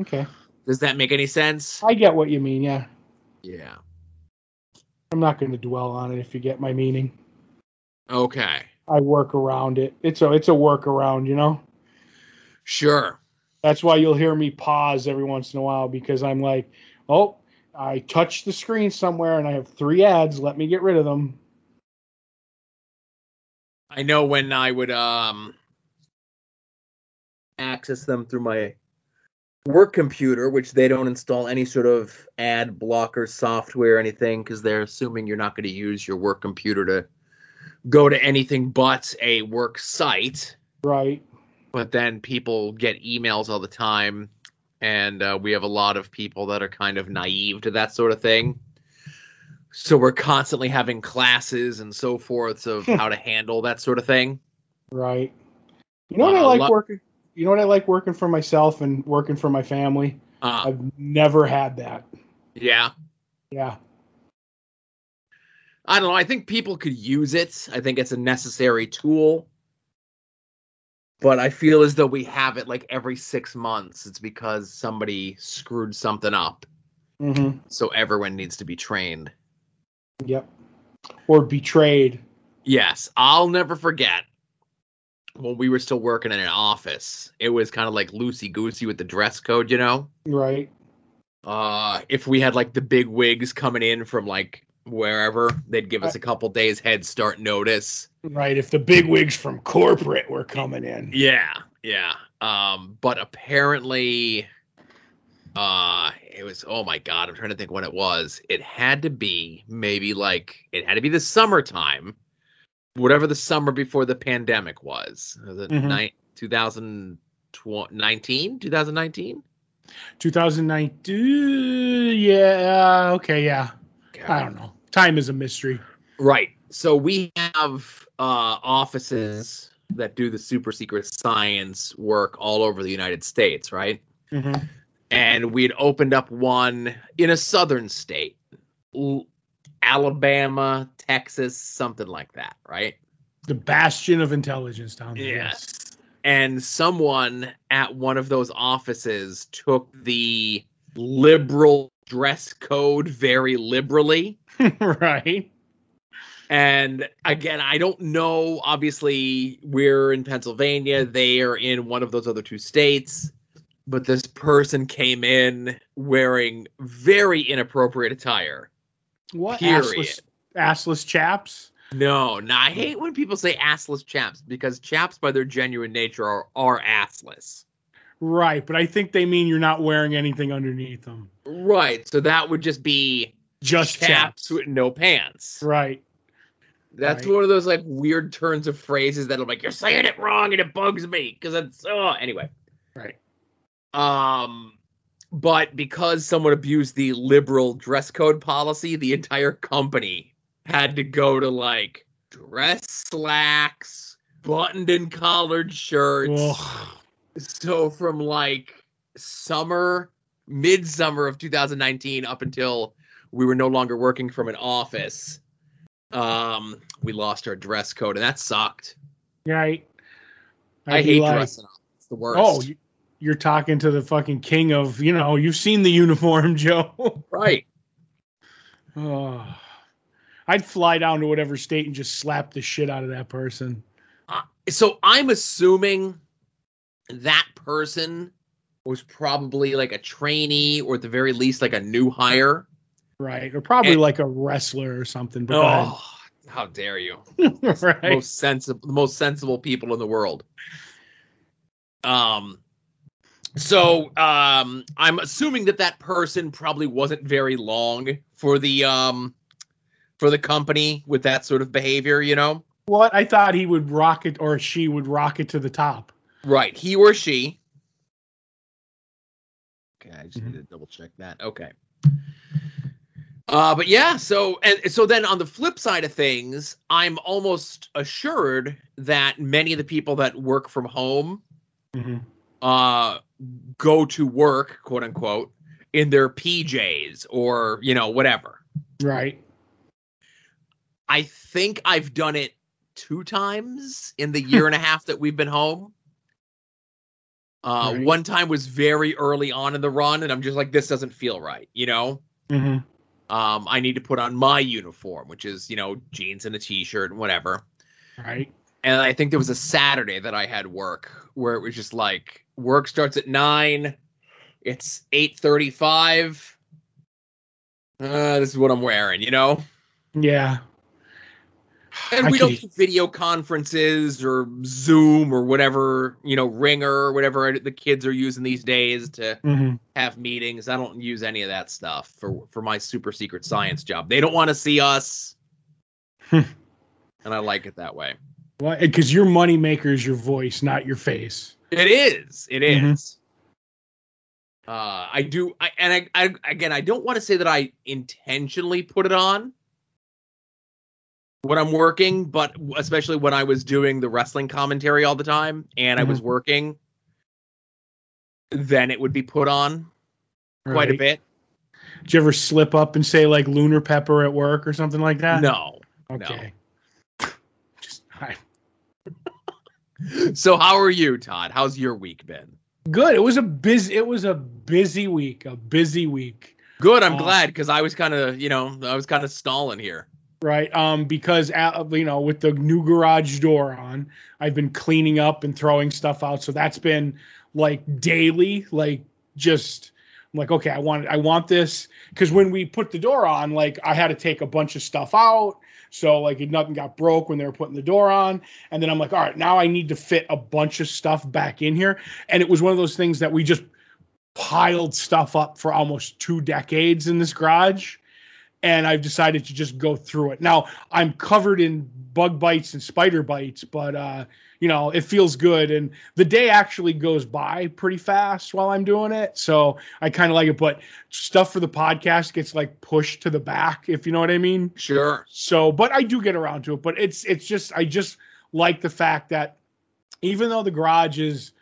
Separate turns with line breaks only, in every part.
Okay.
Does that make any sense?
I get what you mean. Yeah.
Yeah.
I'm not going to dwell on it if you get my meaning.
Okay.
I work around it. It's a it's a workaround, you know.
Sure.
That's why you'll hear me pause every once in a while because I'm like, oh, I touched the screen somewhere and I have three ads. Let me get rid of them.
I know when I would um access them through my work computer, which they don't install any sort of ad blocker software or anything because they're assuming you're not going to use your work computer to go to anything but a work site.
Right.
But then people get emails all the time, and uh, we have a lot of people that are kind of naive to that sort of thing. So we're constantly having classes and so forth of how to handle that sort of thing.
Right. You know what I
Uh,
like
lo-
working. You know what I like working for myself and working for my family.
Uh,
I've never had that.
yeah.
Yeah.
I don't know. I think people could use it. I think it's a necessary tool. But I feel as though we have it like every six months. It's because somebody screwed something up.
Mm-hmm.
So everyone needs to be trained.
Yep. Or betrayed.
Yes, I'll never forget when we were still working in an office. It was kind of like loosey goosey with the dress code, you know?
Right.
Uh, if we had like the big wigs coming in from like wherever, they'd give us a couple days head start notice.
Right. If the big wigs from corporate were coming in.
Yeah, yeah. Um, but apparently, uh, it was. Oh my god, I'm trying to think when it was. It had to be maybe like it had to be the summertime, whatever the summer before the pandemic was. Was it
Mhm.
ni- 2019? 2019?
2009. Yeah. Okay. Yeah. I don't know. Time is a mystery.
Right. So we have uh, offices that do the super secret science work all over the United States, right?
Mm-hmm.
and we'd opened up one in a southern state alabama texas something like that right
The bastion of intelligence down there. Yes.
And someone at one of those offices took the liberal dress code very liberally
right.
and again i don't know obviously we're in pennsylvania they are in one of those other two states but this person came in wearing very inappropriate attire
What?
Period.
Assless, assless chaps.
no no i hate when people say assless chaps because chaps by their genuine nature are, are assless
Right. But I think they mean you're not wearing anything underneath them.
right so that would just be
Just
chaps
chaps.
with no pants
Right.
That's
Right.
one of those like weird turns of phrases that I'm like, you're saying it wrong and it bugs me because it's oh anyway.
Right.
Um, but because someone abused the liberal dress code policy, the entire company had to go to like dress slacks, buttoned and collared shirts.
Ugh.
So from like summer, midsummer of 2019 up until we were no longer working from an office, um, we lost our dress code, and that sucked.
Right.
I
I'd
hate
like,
dressing up. It's the worst.
Oh, you- you're talking to the fucking king of, you know, you've seen the uniform, Joe.
right.
oh. I'd fly down to whatever state and just slap the shit out of that person.
So I'm assuming that person was probably like a trainee or at the very least like a new hire.
Right. Or probably
And-
like a wrestler or something. But.
Oh, how dare you!
right.
Most sensible, the most sensible people in the world. Um, so um, I'm assuming that that person probably wasn't very long for the um for the company with that sort of behavior. You know,
What? I thought he would rocket or she would rocket to the top.
right? He or she. Okay, I just
Mhm.
need to double check that. Okay. Uh, but yeah, so and so then on the flip side of things, I'm almost assured that many of the people that work from home
Mm-hmm.
uh go to work, quote unquote, in their PJs or, you know, whatever.
Right.
I think I've done it two times in the year and a half that we've been home. Uh,
Right.
One time was very early on in the run, and I'm just like, this doesn't feel right, you know.
Mhm.
Um, I need to put on my uniform, which is you know jeans and a t-shirt and whatever.
Right.
And I think there was a Saturday that I had work where it was just like work starts at nine, it's eight thirty-five. Uh, this is what I'm wearing, you know.
Yeah.
And
I
we
could-
don't do video conferences or Zoom or whatever, you know, Ringer or whatever the kids are using these days to
Mhm.
have meetings. I don't use any of that stuff for for my super secret science job. They don't want to see us. And I like it that way.
Well, because your money maker is your voice, not your face.
It is. It is.
Mhm.
Uh, I do, I, and I, I again, I don't want to say that I intentionally put it on when I'm working, but especially when I was doing the wrestling commentary all the time and I was working, then it would be put on quite a bit.
Did you ever slip up and say like lunar pepper at work or something like that?
No.
Okay. Just I,
So how are you, Todd? How's your week been?
good. It was a busy. It was a busy week. A busy week.
Good. I'm
Uh,
glad because I was kind of, you know, I was kind of stalling here.
right? Um, because uh, you know, with the new garage door on, I've been cleaning up and throwing stuff out. So that's been like daily, like just I'm like, okay, I want I want this because when we put the door on, like I had to take a bunch of stuff out. So like nothing got broke when they were putting the door on, and then I'm like, all right, now I need to fit a bunch of stuff back in here, and it was one of those things that we just piled stuff up for almost two decades in this garage and I've decided to just go through it. Now I'm covered in bug bites and spider bites, but uh, you know it feels good, and the day actually goes by pretty fast while I'm doing it. So I kind of like it, but stuff for the podcast gets like pushed to the back, if you know what I mean.
Sure.
So, but I do get around to it. But it's it's just I just like the fact that even though the garage is,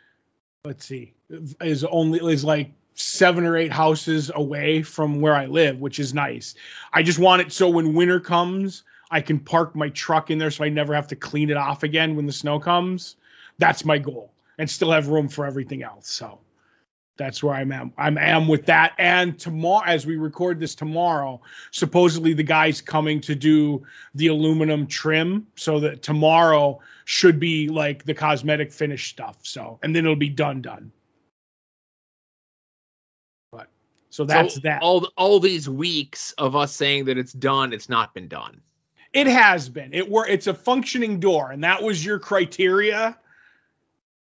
let's see, is only is like seven or eight houses away from where I live, which is nice. I just want it so when winter comes, I can park my truck in there so I never have to clean it off again when the snow comes. That's my goal, and still have room for everything else. So that's where I'm at. I'm am with that. And tomorrow, as we record this tomorrow, supposedly the guy's coming to do the aluminum trim, so that tomorrow should be like the cosmetic finish stuff. So and then it'll be done done. So that's
so
that.
All all these weeks of us saying that it's done, it's not been done.
It has been. It were it's a functioning door, and that was your criteria.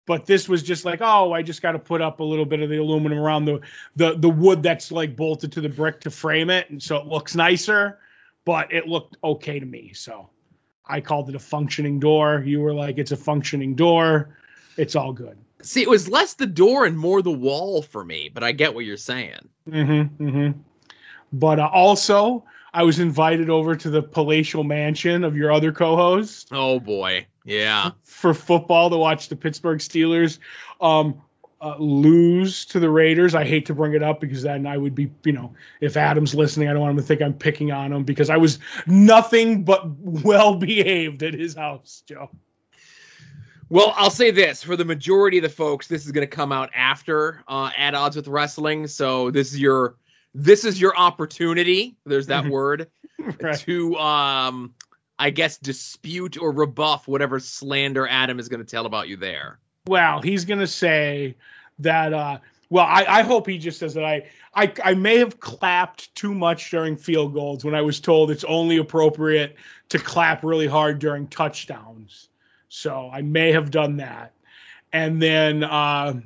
But this was just like, oh, I just got to put up a little bit of the aluminum around the the the wood that's like bolted to the brick to frame it, and so it looks nicer. But it looked okay to me, so I called it a functioning door. You were like, it's a functioning door. It's all good.
See, it was less the door and more the wall for me, but I get what you're saying.
Mm-hmm. Mm-hmm. But uh, also, I was invited over to the palatial mansion of your other co-host.
Oh boy. Yeah.
for football to watch the Pittsburgh Steelers um, uh, lose to the Raiders. I hate to bring it up because then I would be, you know, if Adam's listening, I don't want him to think I'm picking on him because I was nothing but well behaved at his house, Joe.
Well, I'll say this for the majority of the folks, this is going to come out after uh, at odds with wrestling. So this is your this is your opportunity. There's that
Mhm.
word
Right.
to um, I guess dispute or rebuff whatever slander Adam is going to tell about you there.
Well, he's gonna say that. Uh, well, I, I hope he just says that I, I I may have clapped too much during field goals when I was told it's only appropriate to clap really hard during touchdowns. So I may have done that. And then uh,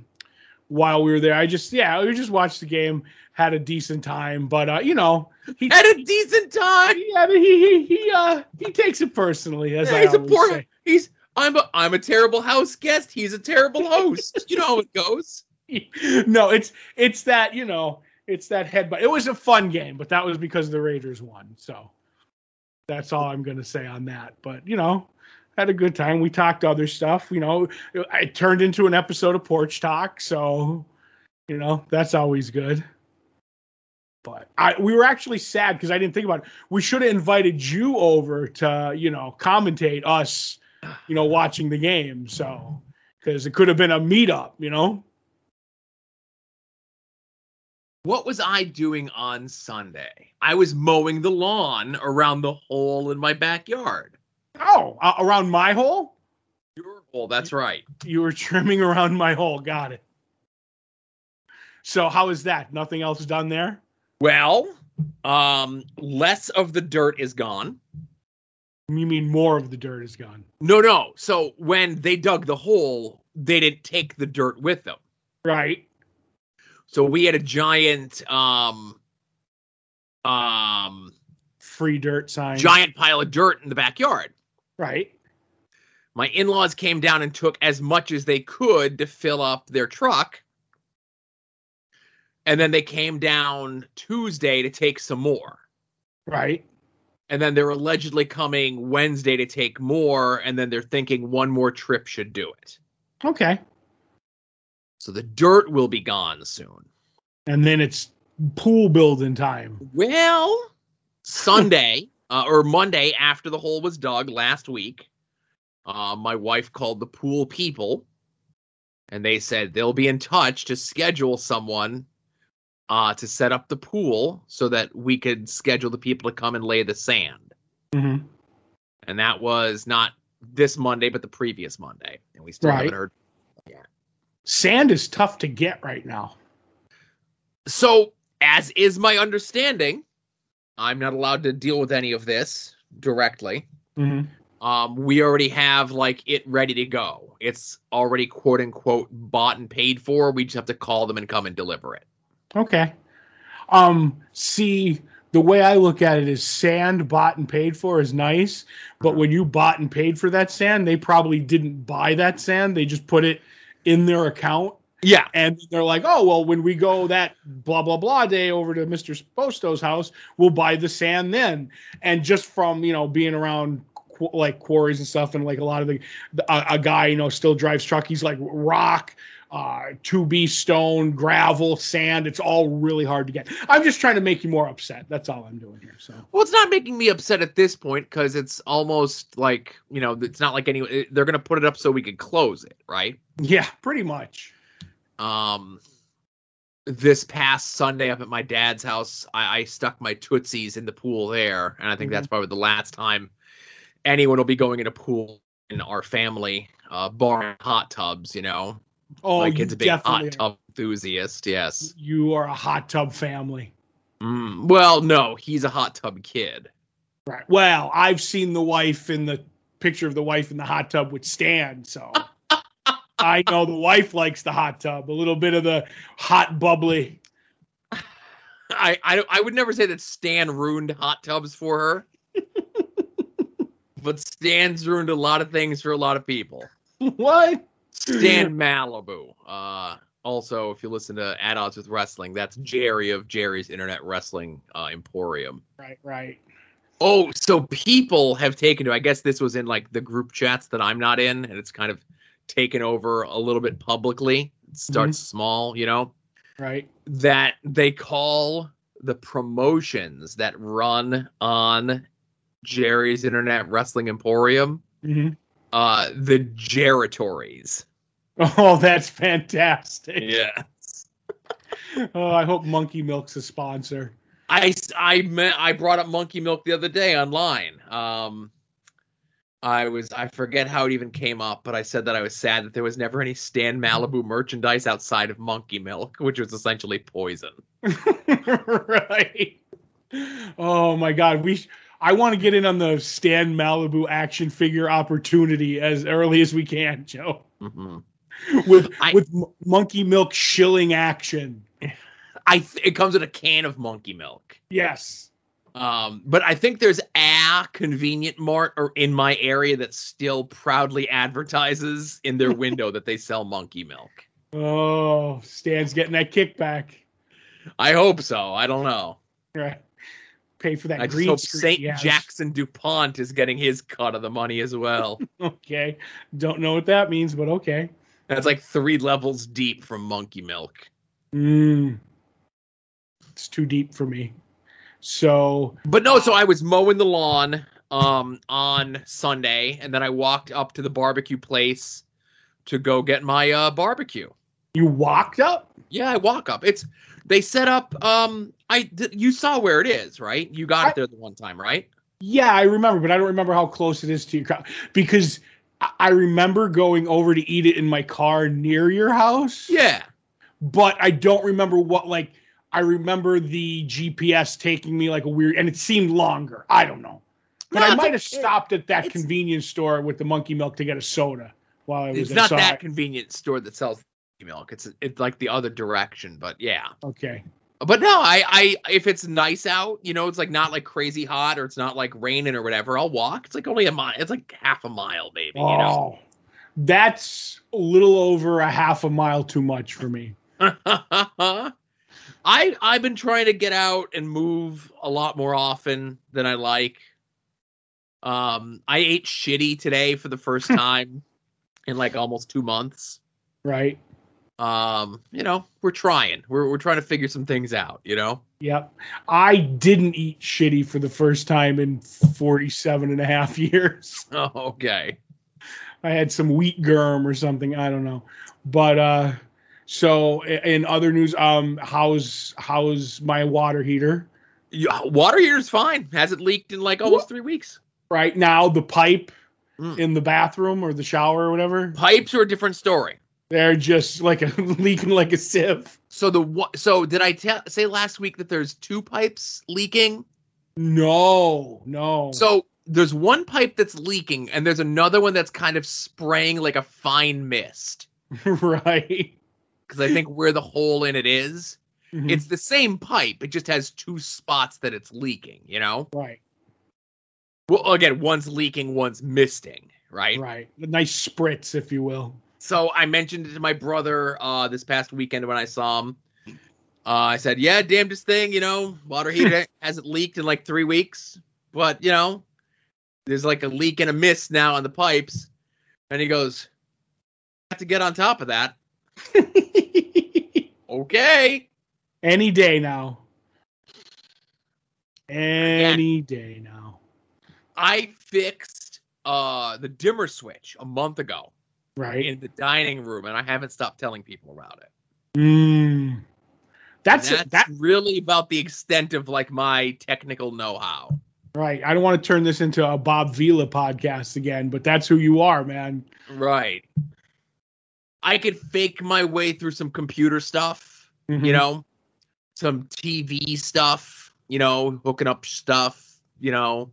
while we were there, I just yeah, we just watched the game, had a decent time. But uh, you know, he
Had a decent time.
yeah, he he he uh he takes it personally. As I
he's a poor.
say.
He's I'm a I'm a terrible house guest. He's a terrible host. you know how it goes.
no, it's it's that you know it's that headbutt. It was a fun game, but that was because the Raiders won. So that's all I'm gonna say on that. But you know, had a good time. We talked other stuff. You know, it turned into an episode of Porch Talk. So you know that's always good. But I we were actually sad because I didn't think about it. We should have invited you over to you know commentate us, you know, watching the game. So because it could have been a meetup. You know.
What was I doing on Sunday? I was mowing the lawn around the hole in my backyard.
Oh, uh, around my hole?
Your hole, that's right.
You were trimming around my hole. Got it. So how is that? Nothing else done there?
Well, um, less of the dirt is gone.
You mean more of the dirt is gone?
No, no. So when they dug the hole, they didn't take the dirt with them.
Right.
So we had a giant um um
Free dirt sign.
giant pile of dirt in the backyard.
Right.
My in-laws came down and took as much as they could to fill up their truck. And then they came down Tuesday to take some more.
Right.
And then they're allegedly coming Wednesday to take more and then they're thinking one more trip should do it.
Okay.
So the dirt will be gone soon.
And then it's pool building time.
Well, Sunday uh, or Monday after the hole was dug last week, uh, my wife called the pool people, and they said they'll be in touch to schedule someone uh, to set up the pool so that we could schedule the people to come and lay the sand.
Mm-hmm.
And that was not this Monday, but the previous Monday, and we still
Right.
haven't heard.
Yeah, Sand is tough to get right now.
So, as is my understanding, I'm not allowed to deal with any of this directly.
Mm-hmm.
um, we already have like it ready to go. It's already quote unquote bought and paid for. We just have to call them and come and deliver it.
Okay. Um, see, the way I look at it is sand bought and paid for is nice, but when you bought and paid for that sand, they probably didn't buy that sand. They just put it in their account
Yeah.
and they're like, oh, well, when we go that blah, blah, blah day over to Mr. Sposto's house, we'll buy the sand then. And just from, you know, being around qu- like quarries and stuff, and like a lot of the, the a, a guy, you know, still drives truck, he's like rock, uh, 2B stone, gravel, sand. It's all really hard to get. I'm just trying to make you more upset. That's all I'm doing here. So,
Well, it's not making me upset at this point because it's almost like you know it's not like any. They're gonna put it up so we can close it, right?
yeah, pretty much.
Um, this past Sunday up at my dad's house, I, I stuck my tootsies in the pool there, and I think that's probably the last time anyone will be going in a pool in our family, uh, barring hot tubs. You know,
Oh,
my kid's a big hot tub enthusiast. Yes.
You are a hot tub family.
Mm, well, no, he's a hot tub kid.
Right. Well, I've seen the wife in the picture of the wife in the hot tub with Stan, so I know the wife likes the hot tub. A little bit of the hot bubbly.
I, I I would never say that Stan ruined hot tubs for her. but Stan's ruined a lot of things for a lot of people.
what?
Stan Malibu. Uh also if you listen to At Odds with Wrestling, that's Jerry of Jerry's Internet Wrestling uh, Emporium.
Right, right.
Oh, so people have taken to I guess this was in like the group chats that I'm not in, and it's kind of taken over a little bit publicly. It starts small, you know.
Right.
that they call the promotions that run on Jerry's Internet Wrestling Emporium
hmm
uh the Geratories.
Oh, that's fantastic.
Yes.
Oh, I hope Monkey Milk's a sponsor.
I I me- I brought up Monkey Milk the other day online. Um I was I forget how it even came up, but I said that I was sad that there was never any Stan Malibu merchandise outside of Monkey Milk, which was essentially poison.
right. Oh my God, we. Sh- I want to get in on the Stan Malibu action figure opportunity as early as we can, Joe.
hmm
With
I-
with Monkey Milk shilling action.
I th- it comes in a can of Monkey Milk.
Yes.
Um, but I think there's a convenient mart or in my area that still proudly advertises in their window that they sell monkey milk.
Oh, Stan's getting that kickback.
I hope so. I don't know.
Right. Pay for that
I just hope. St. Jackson DuPont is getting his cut of the money as well.
Okay. Don't know what that means, but okay.
That's like three levels deep from monkey milk.
Mm. It's too deep for me. So,
But no, so I was mowing the lawn um on Sunday and then I walked up to the barbecue place to go get my uh barbecue.
you walked up?
Yeah, I walk up. It's they set up. Um, I th- you saw where it is, right? You got
I-
it there the one time, right?
Yeah, I remember, but I don't remember how close it is to your car because I- I remember going over to eat it in my car near your house.
Yeah.
but I don't remember what like I remember the GPS taking me like a weird and it seemed longer. I don't know. But
No,
I might have stopped at that convenience store with the monkey milk to get a soda while I was
It's
there.
not that convenient store that sells milk. It's it's like the other direction, but yeah.
okay.
But no, I I if it's nice out, you know, it's like not like crazy hot or it's not like raining or whatever. I'll walk. It's like only a mile. It's like half a mile, maybe. You know.
Oh. That's a little over a half a mile too much for me.
I I've been trying to get out and move a lot more often than I like. Um, I ate shitty today for the first time in like almost two months.
Right?
Um, you know, we're trying. We're we're trying to figure some things out. You know.
Yep. I didn't eat shitty for the first time in 47 and a half years.
Oh, okay.
I had some wheat germ or something. I don't know. But uh so in other news, um how's how's my water heater?
Yeah, water heater's fine. Hasn't leaked in like almost three weeks.
Right now the pipe
Mm.
in the bathroom or the shower or whatever,
Pipes are a different story.
they're just like a leaking like a sieve.
So the so did I tell say last week that there's two pipes leaking?
No, no.
So there's one pipe that's leaking, and there's another one that's kind of spraying like a fine mist.
right.
Because I think where the hole in it is,
Mhm.
it's the same pipe. It just has two spots that it's leaking. You know.
right.
Well, again, one's leaking, one's misting. Right.
Right. A nice spritz, if you will.
So I mentioned it to my brother uh, this past weekend when I saw him. Uh, I said, "Yeah, damnedest thing, you know, water heater hasn't leaked in like three weeks, but you know, there's like a leak and a mist now on the pipes." And he goes, "Have to get on top of that." Okay.
Any day now. Any day now.
I fixed uh, the dimmer switch a month ago
Right.
in the dining room, and I haven't stopped telling people about it.
Mm. That's
That's
that
really about the extent of like my technical know-how.
right. I don't want to turn this into a Bob Vila podcast again, but that's who you are, man.
Right. I could fake my way through some computer stuff,
Mhm.
you know, some TV stuff, you know, hooking up stuff, you know.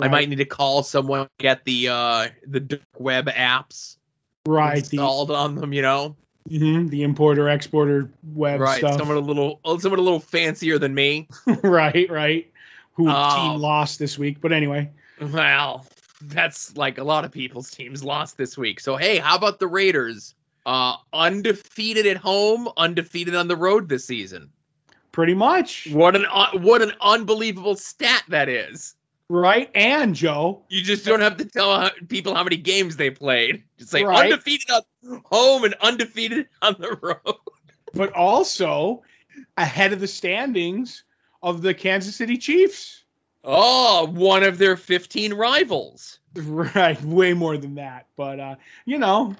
I might need to call someone get the uh the dark web apps
right the
installed on them, you know.
mhm, the importer exporter web
right.
stuff.
Someone a little someone a little fancier than me.
right, right. Who
Oh.
team lost this week? But anyway,
Well, that's like a lot of people's teams lost this week. So hey, how about the Raiders? Uh undefeated at home, undefeated on the road this season.
pretty much
What an un- what an unbelievable stat that is.
right. And Joe,
You just don't have to tell how- people how many games they played. Just say
Right.
undefeated on home and undefeated on the road.
but also ahead of the standings of the Kansas City Chiefs.
Oh, one of their 15 rivals.
Right, way more than that. But uh, you know,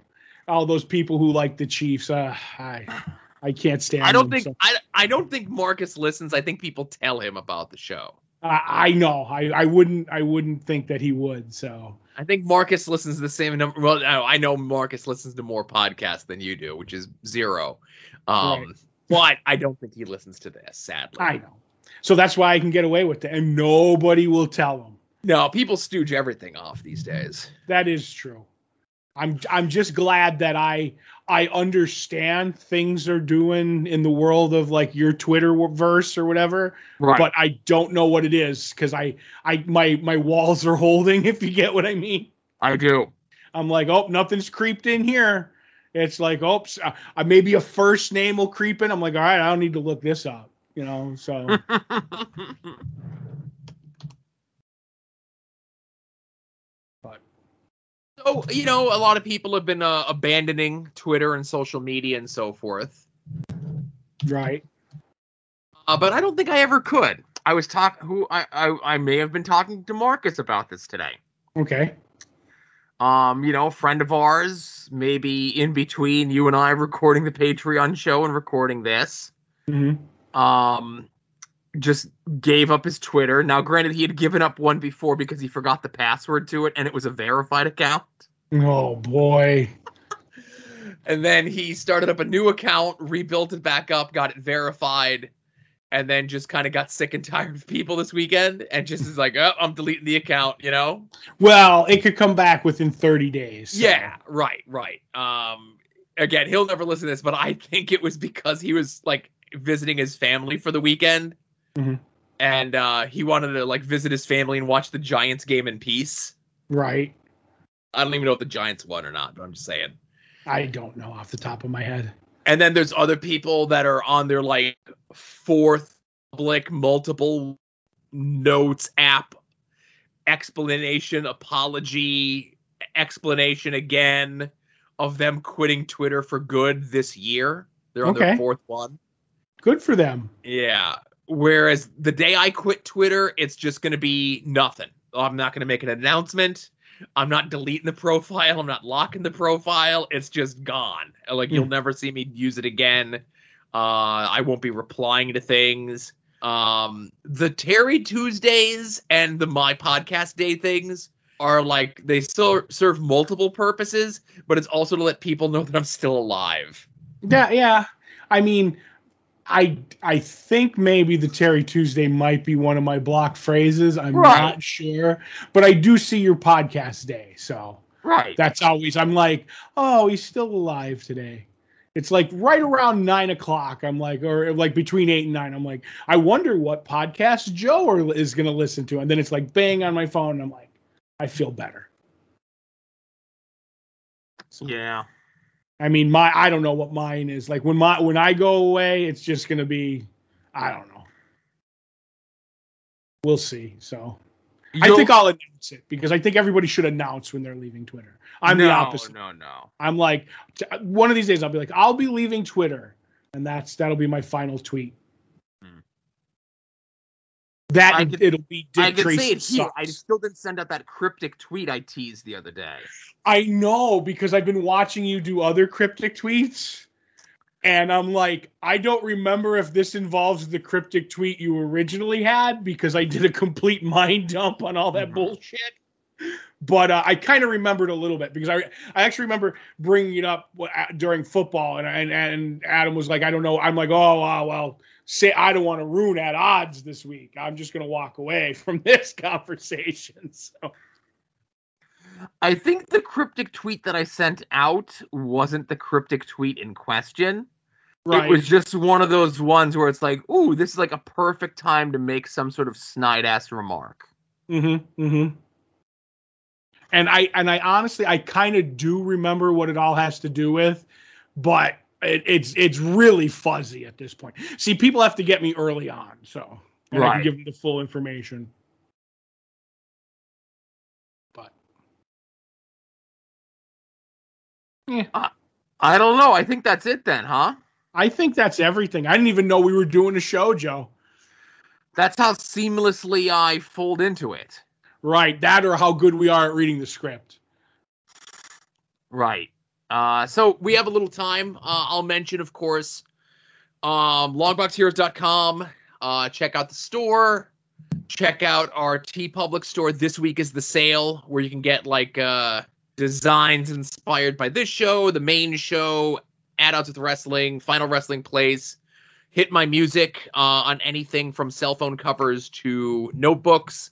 all those people who like the Chiefs, uh, I I can't stand.
I don't
them,
think
so-
I, I don't think Marcus listens. I think people tell him about the show.
I, I know. I, I wouldn't. I wouldn't think that he would. So
I think Marcus listens to the same number. Well, I know Marcus listens to more podcasts than you do, which is zero. Um, but I don't think he listens to this. Sadly,
I know. So that's why I can get away with it, and nobody will tell him.
no people stooge everything off these days.
That is true. I'm I'm just glad that I I understand things are doing in the world of like your Twitter verse or whatever, right. but I don't know what it is because I I my my walls are holding. If you get what I mean,
I do.
I'm like, oh, nothing's creeped in here. It's like, oops, uh, uh, maybe a first name will creep in. I'm like, all right, I don't need to look this up, you know. So
so you know, a lot of people have been uh, abandoning Twitter and social media and so forth.
right,
Uh, but I don't think I ever could. I was talking. Who I, I I may have been talking to Marcus about this today.
okay,
Um, you know, a friend of ours, maybe in between you and I recording the Patreon show and recording this.
Mm-hmm.
Um, just gave up his Twitter. Now, granted, he had given up one before because he forgot the password to it, and it was a verified account.
Oh boy.
And then he started up a new account, rebuilt it back up, got it verified, and then just kind of got sick and tired of people this weekend, and just is like, "Oh, I'm deleting the account," you know?
Well, it could come back within 30 days. so-
Yeah, right, right. Um, again, he'll never listen to this, but I think it was because he was like visiting his family for the weekend,
Mhm.
and uh, he wanted to like visit his family and watch the Giants game in peace.
Right.
I don't even know if the Giants won or not, but I'm just saying.
I don't know off the top of my head.
And then there's other people that are on their like fourth public multiple notes app explanation, apology, explanation again of them quitting Twitter for good this year. They're on their fourth one.
Good for them.
Yeah. Whereas the day I quit Twitter, it's just going to be nothing. I'm not going to make an announcement. I'm not deleting the profile. I'm not locking the profile. It's just gone. Like you'll
Hmm.
never see me use it again. Uh, I won't be replying to things. Um, the Terry Tuesdays and the My Podcast Day things are like they still serve multiple purposes, but it's also to let people know that I'm still alive.
Yeah, yeah. I mean, I I think maybe the Terry Tuesday might be one of my block phrases. I'm
Right.
not sure, but I do see your podcast day, so
Right.
that's always I'm like, oh, he's still alive today. It's like right around nine o'clock. I'm like, or like between eight and nine. I'm like, I wonder what podcast Joe are, is going to listen to, and then it's like bang on my phone. And I'm like, I feel better.
yeah.
I mean, my I don't know what mine is. Like when my when I go away, it's just gonna be I don't know. We'll see. So I
You'll-
think I'll announce it because I think everybody should announce when they're leaving Twitter. I'm the opposite.
No. No, no.
I'm like one of these days I'll be like I'll be leaving Twitter, and that's that'll be my final tweet. That
I could-
it'll be Dick
I could
Tracy
say it here. I still didn't send out that cryptic tweet I teased the other day.
I know because I've been watching you do other cryptic tweets. And I'm like, I don't remember if this involves the cryptic tweet you originally had because I did a complete mind dump on all that
Mhm.
bullshit. But uh, I kind of remembered a little bit because I I actually remember bringing it up during football and and and Adam was like, I don't know. I'm like, oh wow, well, say I don't want to ruin at odds this week. I'm just gonna walk away from this conversation. So
I think the cryptic tweet that I sent out wasn't the cryptic tweet in question.
right,
It was just one of those ones where it's like, ooh, this is like a perfect time to make some sort of snide ass remark.
Mm-hmm. Mm-hmm. And I and I honestly I kind of do remember what it all has to do with, but it, it's it's really fuzzy at this point. See, people have to get me early on, so and I can give them the full information. But eh.
I don't know. I think that's it then, huh?
I think that's everything. I didn't even know we were doing a show, Joe.
That's how seamlessly I fold into it.
Right, that or how good we are at reading the script.
Right. Uh, so we have a little time. Uh, I'll mention, of course, um, longboxheroes.com. Uh, check out the store. Check out our TeePublic store. This week is the sale where you can get like uh, designs inspired by this show, the main show, At Odds with Wrestling, final wrestling plays, Hit my music uh, on anything from cell phone covers to notebooks.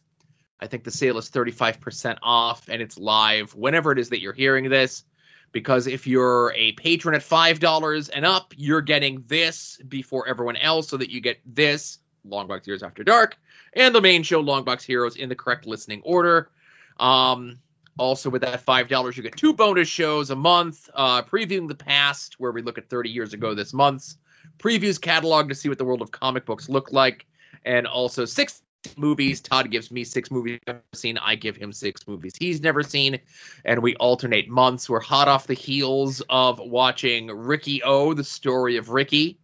I think the sale is 35% off and it's live whenever it is that you're hearing this. Because if you're a patron at $5 and up, you're getting this before everyone else so that you get this, Longbox Heroes After Dark, and the main show, Longbox Heroes, in the correct listening order. Um, also, with that $5, you get two bonus shows a month, uh, previewing the past, where we look at 30 years ago this month's previews catalog to see what the world of comic books look like, and also six movies. Todd gives me six movies I've seen. I give him six movies he's never seen, and we alternate months. We're hot off the heels of watching Riki-Oh, the story of Ricky.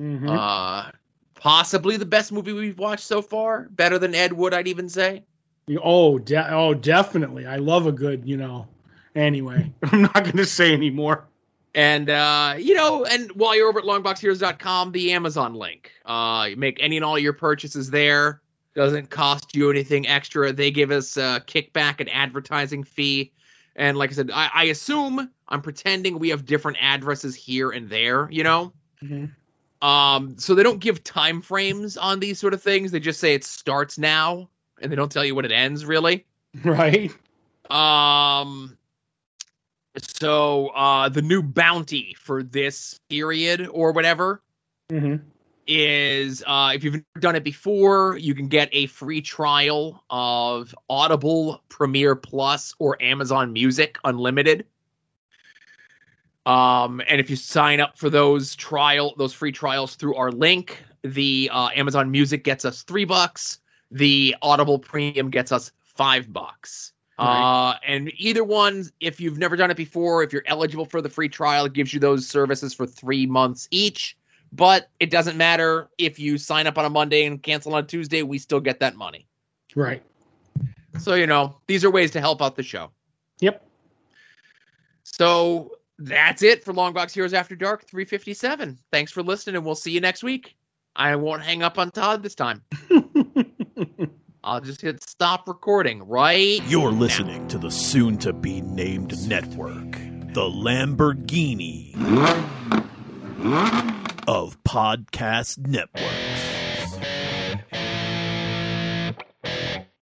Mhm.
Uh, possibly the best movie we've watched so far. Better than Ed Wood, I'd even say.
oh, de- oh, definitely. I love a good, you know, Anyway, I'm not going to say anymore.
And uh, you know, and while you're over at longboxheroes.com, the Amazon link. Uh, you make any and all your purchases there. Doesn't cost you anything extra. They give us a kickback and advertising fee. And like I said, I, I assume I'm pretending we have different addresses here and there, you know?
Mm-hmm.
Um, so they don't give time frames on these sort of things. They just say it starts now, and they don't tell you when it ends, really.
Right.
Um, so uh, the new bounty for this period or whatever
Mm-hmm.
Is uh, if you've never done it before, you can get a free trial of Audible Premium Plus or Amazon Music Unlimited. Um, and if you sign up for those trial, those free trials through our link, the uh, Amazon Music gets us three bucks. The Audible Premium gets us five bucks.
Right.
Uh, and either one, if you've never done it before, if you're eligible for the free trial, it gives you those services for three months each. But it doesn't matter if you sign up on a Monday and cancel on a Tuesday, we still get that money.
Right.
So, you know, these are ways to help out the show.
Yep.
So that's it for Longbox Heroes After Dark 357. Thanks for listening, and we'll see you next week. I won't hang up on Todd this time. I'll just hit stop recording right.
You're listening to the soon to be named network, the Lamborghini of Podcast Network.